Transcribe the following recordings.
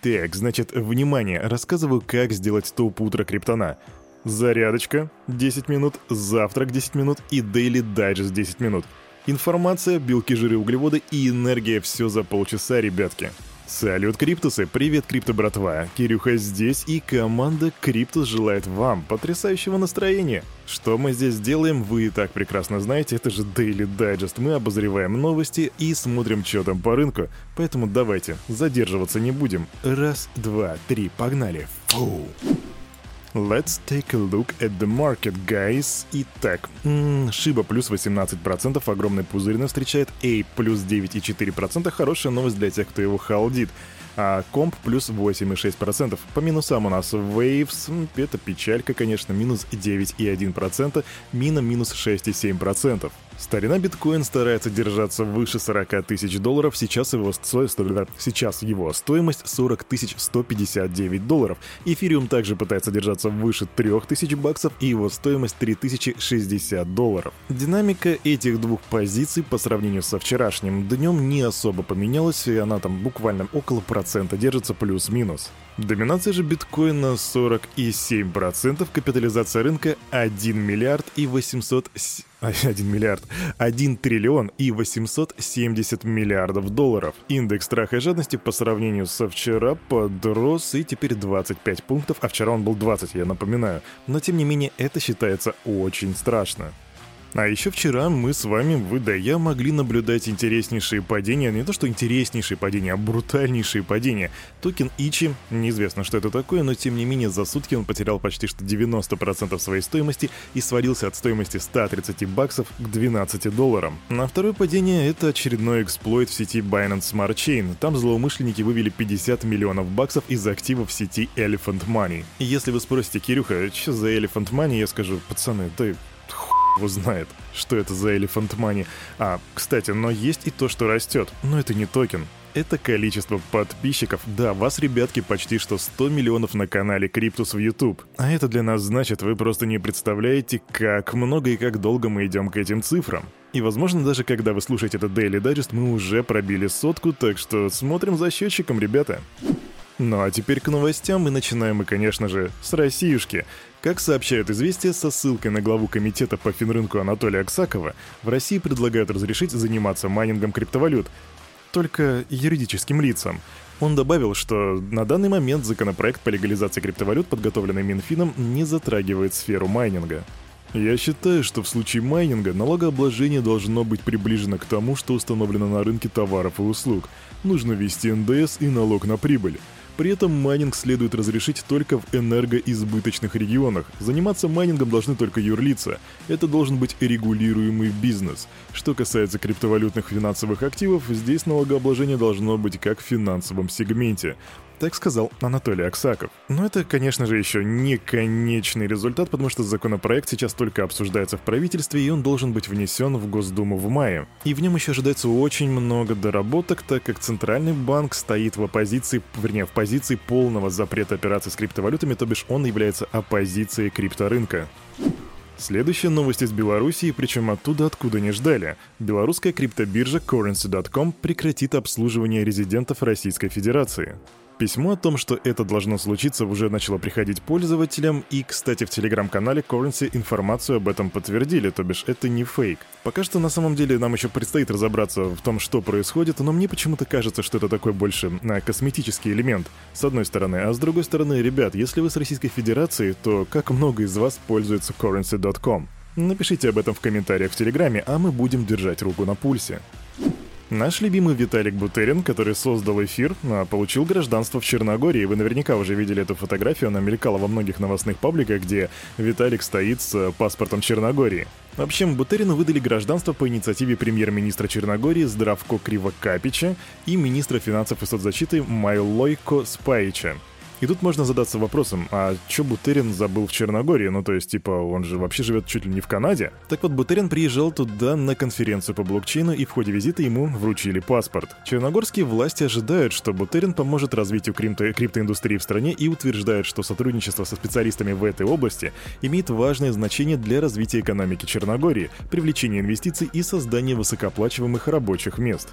Так, значит, внимание, рассказываю, как сделать топ утро криптона. Зарядочка 10 минут, завтрак 10 минут и Daily Digest 10 минут. Информация, белки, жиры, углеводы и энергия все за полчаса, ребятки. Салют, Криптусы! Привет, Крипто братва! Кирюха здесь, и команда Криптус желает вам потрясающего настроения. Что мы здесь делаем, вы и так прекрасно знаете, это же Daily Digest. Мы обозреваем новости и смотрим, что там по рынку. Поэтому давайте, задерживаться не будем. Раз, два, три, погнали! Фу! Let's take a look at the market, guys. Итак, Шиба плюс 18%, огромный пузырь встречает, A плюс 9,4%, хорошая новость для тех, кто его халдит а комп плюс 8,6%. По минусам у нас Waves, это печалька, конечно, минус 9,1%, Мина минус 6,7%. Старина биткоин старается держаться выше 40 тысяч долларов, сейчас его, сейчас его стоимость 40 тысяч 159 долларов. Эфириум также пытается держаться выше 3 тысяч баксов и его стоимость 3060 долларов. Динамика этих двух позиций по сравнению со вчерашним днем не особо поменялась, и она там буквально около процента держится плюс-минус. Доминация же биткоина 47%, капитализация рынка 1 миллиард и 800... 1 миллиард, 1 триллион и 870 миллиардов долларов. Индекс страха и жадности по сравнению со вчера подрос и теперь 25 пунктов, а вчера он был 20, я напоминаю. Но тем не менее это считается очень страшно. А еще вчера мы с вами, вы да я, могли наблюдать интереснейшие падения, не то что интереснейшие падения, а брутальнейшие падения. Токен ICHI, неизвестно, что это такое, но тем не менее за сутки он потерял почти что 90% своей стоимости и свалился от стоимости 130 баксов к 12 долларам. На второе падение это очередной эксплойт в сети Binance Smart Chain. Там злоумышленники вывели 50 миллионов баксов из активов сети Elephant Money. Если вы спросите, Кирюха, что за Elephant Money, я скажу, пацаны, чёрт его знает, что это за Elephant Money. А, кстати, но есть и то, что растет. Но это не токен. Это количество подписчиков. Да, вас, ребятки, почти что 100 миллионов на канале Криптус в YouTube. А это для нас значит, вы просто не представляете, как много и как долго мы идем к этим цифрам. И, возможно, даже когда вы слушаете этот Daily Digest, мы уже пробили сотку, так что смотрим за счетчиком, ребята. Ну а теперь к новостям, и начинаем мы, конечно же, с Россиюшки. Как сообщают известия со ссылкой на главу комитета по финрынку Анатолия Аксакова, в России предлагают разрешить заниматься майнингом криптовалют, только юридическим лицам. Он добавил, что на данный момент законопроект по легализации криптовалют, подготовленный Минфином, не затрагивает сферу майнинга. Я считаю, что в случае майнинга налогообложение должно быть приближено к тому, что установлено на рынке товаров и услуг. Нужно ввести НДС и налог на прибыль. При этом майнинг следует разрешить только в энергоизбыточных регионах. Заниматься майнингом должны только юрлица. Это должен быть регулируемый бизнес. Что касается криптовалютных финансовых активов, здесь налогообложение должно быть как в финансовом сегменте. Так сказал Анатолий Аксаков. Но это, конечно же, еще не конечный результат, потому что законопроект сейчас только обсуждается в правительстве, и он должен быть внесен в Госдуму в мае. И в нем еще ожидается очень много доработок, так как Центральный банк стоит в оппозиции, вернее, в позиции полного запрета операций с криптовалютами, то бишь он является оппозицией крипторынка. Следующая новость из Белоруссии, причем оттуда, откуда не ждали. Белорусская криптобиржа Currency.com прекратит обслуживание резидентов Российской Федерации. Письмо о том, что это должно случиться, уже начало приходить пользователям, и, кстати, в телеграм-канале Currency информацию об этом подтвердили, то бишь это не фейк. Пока что на самом деле нам еще предстоит разобраться в том, что происходит, но мне почему-то кажется, что это такой больше на косметический элемент, с одной стороны. А с другой стороны, ребят, если вы с Российской Федерации, то как много из вас пользуется currency.com? Напишите об этом в комментариях в Телеграме, а мы будем держать руку на пульсе. Наш любимый Виталик Бутерин, который создал эфир, а, получил гражданство в Черногории. Вы наверняка уже видели эту фотографию, она мелькала во многих новостных пабликах, где Виталик стоит с э, паспортом Черногории. В общем, Бутерину выдали гражданство по инициативе премьер-министра Черногории Здравко Кривокапича и министра финансов и соцзащиты Майлойко Спаича. И тут можно задаться вопросом, а чё Бутерин забыл в Черногории? Ну, то есть, типа, он же вообще живет чуть ли не в Канаде. Так вот, Бутерин приезжал туда на конференцию по блокчейну, и в ходе визита ему вручили паспорт. Черногорские власти ожидают, что Бутерин поможет развитию крипто криптоиндустрии в стране и утверждают, что сотрудничество со специалистами в этой области имеет важное значение для развития экономики Черногории, привлечения инвестиций и создания высокооплачиваемых рабочих мест.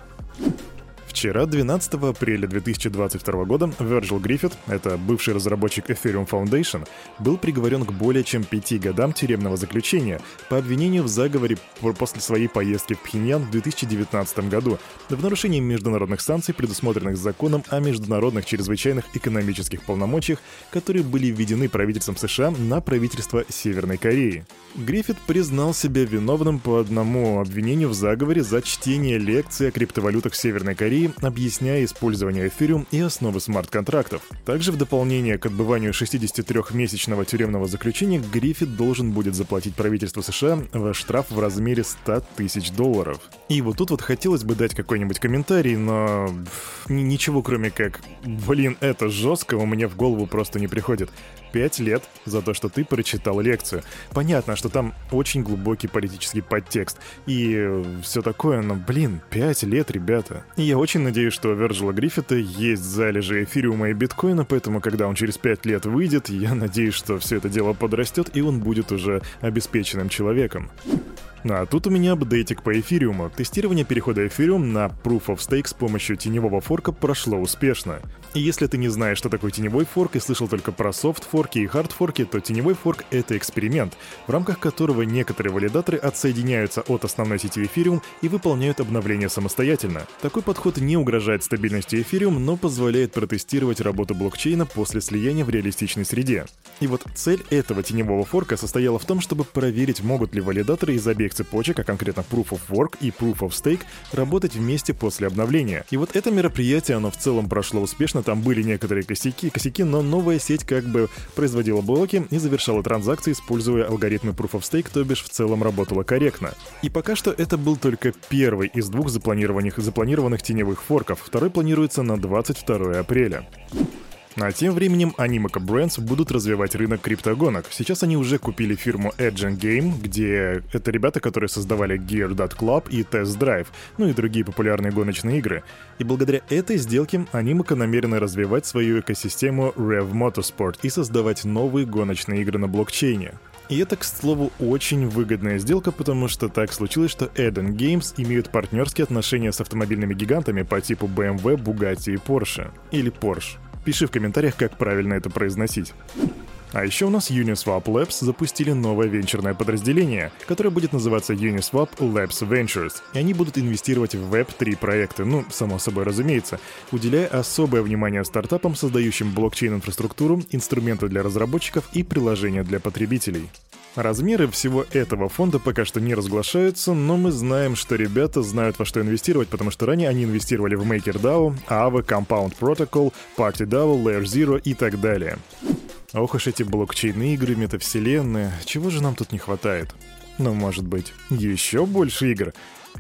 Вчера, 12 апреля 2022 года, Virgil Griffith, это бывший разработчик Ethereum Foundation, был приговорен к более чем пяти годам тюремного заключения по обвинению в заговоре после своей поездки в Пхеньян в 2019 году в нарушении международных санкций, предусмотренных законом о международных чрезвычайных экономических полномочиях, которые были введены правительством США на правительство Северной Кореи. Гриффит признал себя виновным по одному обвинению в заговоре за чтение лекции о криптовалютах в Северной Корее, объясняя использование эфириум и основы смарт-контрактов. Также в дополнение к отбыванию 63-месячного тюремного заключения Гриффит должен будет заплатить правительству США в штраф в размере 100 тысяч долларов. И вот тут вот хотелось бы дать какой-нибудь комментарий, но ничего кроме как «Блин, это жестко» у меня в голову просто не приходит. Пять лет за то, что ты прочитал лекцию. Понятно, что там очень глубокий политический подтекст и все такое, но, блин, пять лет, ребята. И я очень надеюсь, что у Верджила Гриффита есть залежи эфириума и биткоина, поэтому, когда он через пять лет выйдет, я надеюсь, что все это дело подрастет и он будет уже обеспеченным человеком. А тут у меня апдейтик по эфириуму. Тестирование перехода эфириум на Proof of Stake с помощью теневого форка прошло успешно. И если ты не знаешь, что такое теневой форк и слышал только про софт-форки и хард-форки, то теневой форк — это эксперимент, в рамках которого некоторые валидаторы отсоединяются от основной сети эфириум и выполняют обновления самостоятельно. Такой подход не угрожает стабильности эфириум, но позволяет протестировать работу блокчейна после слияния в реалистичной среде. И вот цель этого теневого форка состояла в том, чтобы проверить, могут ли валидаторы из обеих цепочек, а конкретно Proof of Work и Proof of Stake, работать вместе после обновления. И вот это мероприятие, оно в целом прошло успешно, там были некоторые косяки, косяки, но новая сеть как бы производила блоки и завершала транзакции, используя алгоритмы Proof of Stake, то бишь в целом работала корректно. И пока что это был только первый из двух запланированных, запланированных теневых форков, второй планируется на 22 апреля. А тем временем Animoca Brands будут развивать рынок криптогонок. Сейчас они уже купили фирму Edge Game, где это ребята, которые создавали Gear.club и Test Drive, ну и другие популярные гоночные игры. И благодаря этой сделке Animoca намерены развивать свою экосистему Rev Motorsport и создавать новые гоночные игры на блокчейне. И это, к слову, очень выгодная сделка, потому что так случилось, что Eden Games имеют партнерские отношения с автомобильными гигантами по типу BMW, Bugatti и Porsche. Или Porsche. Пиши в комментариях, как правильно это произносить. А еще у нас Uniswap Labs запустили новое венчурное подразделение, которое будет называться Uniswap Labs Ventures, и они будут инвестировать в Web3 проекты, ну, само собой разумеется, уделяя особое внимание стартапам, создающим блокчейн-инфраструктуру, инструменты для разработчиков и приложения для потребителей. Размеры всего этого фонда пока что не разглашаются, но мы знаем, что ребята знают во что инвестировать, потому что ранее они инвестировали в MakerDAO, Aave, Compound Protocol, PartyDAO, Layer Zero и так далее. Ох уж эти блокчейны игры, метавселенные, чего же нам тут не хватает? Ну, может быть, еще больше игр.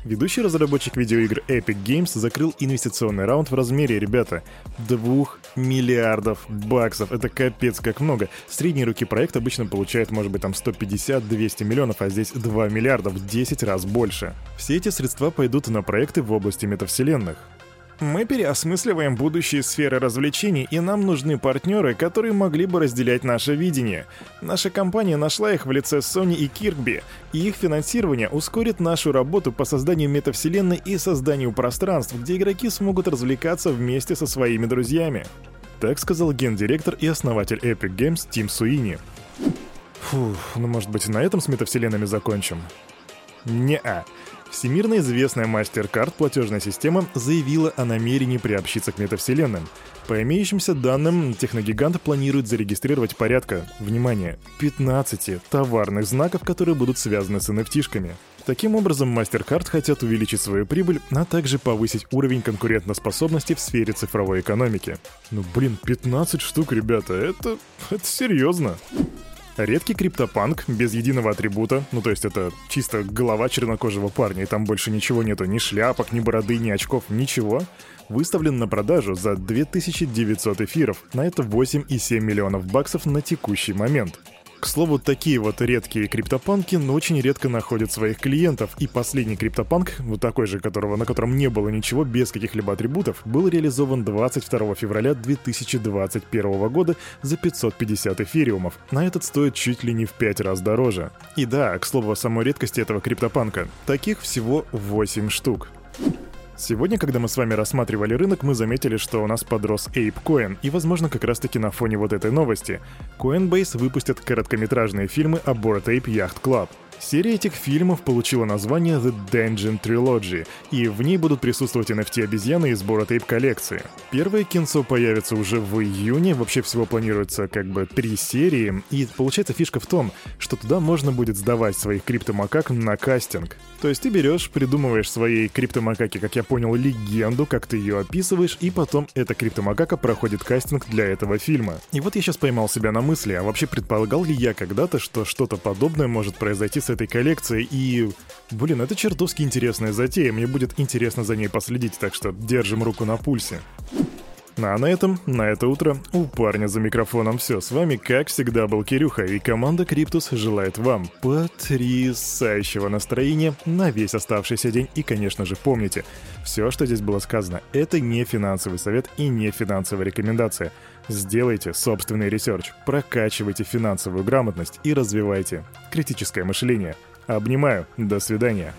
Ведущий разработчик видеоигр Epic Games закрыл инвестиционный раунд в размере, ребята, 2 миллиардов баксов. Это капец как много. Средний руки проект обычно получает, может быть, там 150-200 миллионов, а здесь 2 миллиарда в 10 раз больше. Все эти средства пойдут на проекты в области метавселенных. Мы переосмысливаем будущие сферы развлечений, и нам нужны партнеры, которые могли бы разделять наше видение. Наша компания нашла их в лице Sony и Kirkby, и их финансирование ускорит нашу работу по созданию метавселенной и созданию пространств, где игроки смогут развлекаться вместе со своими друзьями. Так сказал гендиректор и основатель Epic Games Тим Суини. Фух, ну может быть на этом с метавселенными закончим? Не-а. Всемирно известная MasterCard платежная система заявила о намерении приобщиться к метавселенным. По имеющимся данным, техногигант планирует зарегистрировать порядка, внимание, 15 товарных знаков, которые будут связаны с nft Таким образом, MasterCard хотят увеличить свою прибыль, а также повысить уровень конкурентоспособности в сфере цифровой экономики. Ну блин, 15 штук, ребята, это... это серьезно. Редкий криптопанк, без единого атрибута, ну то есть это чисто голова чернокожего парня, и там больше ничего нету, ни шляпок, ни бороды, ни очков, ничего, выставлен на продажу за 2900 эфиров, на это 8,7 миллионов баксов на текущий момент. К слову, такие вот редкие криптопанки, но очень редко находят своих клиентов, и последний криптопанк, вот такой же, которого, на котором не было ничего, без каких-либо атрибутов, был реализован 22 февраля 2021 года за 550 эфириумов. На этот стоит чуть ли не в 5 раз дороже. И да, к слову о самой редкости этого криптопанка. Таких всего 8 штук. Сегодня, когда мы с вами рассматривали рынок, мы заметили, что у нас подрос ApeCoin, и, возможно, как раз-таки на фоне вот этой новости. Coinbase выпустят короткометражные фильмы о Bored Ape Yacht Club. Серия этих фильмов получила название The Dungeon Trilogy, и в ней будут присутствовать NFT-обезьяны из Bored Ape коллекции. Первое кинцо появится уже в июне, вообще всего планируется как бы три серии, и получается фишка в том, что туда можно будет сдавать своих криптомакак на кастинг. То есть ты берешь, придумываешь своей криптомакаке, как я понял, легенду, как ты ее описываешь, и потом эта криптомакака проходит кастинг для этого фильма. И вот я сейчас поймал себя на мысли, а вообще предполагал ли я когда-то, что что-то подобное может произойти с этой коллекцией, и... Блин, это чертовски интересная затея, мне будет интересно за ней последить, так что держим руку на пульсе. А на этом, на это утро, у парня за микрофоном все. С вами, как всегда, был Кирюха, и команда Криптус желает вам потрясающего настроения на весь оставшийся день. И, конечно же, помните, все, что здесь было сказано, это не финансовый совет и не финансовая рекомендация. Сделайте собственный research, прокачивайте финансовую грамотность и развивайте критическое мышление. Обнимаю, до свидания.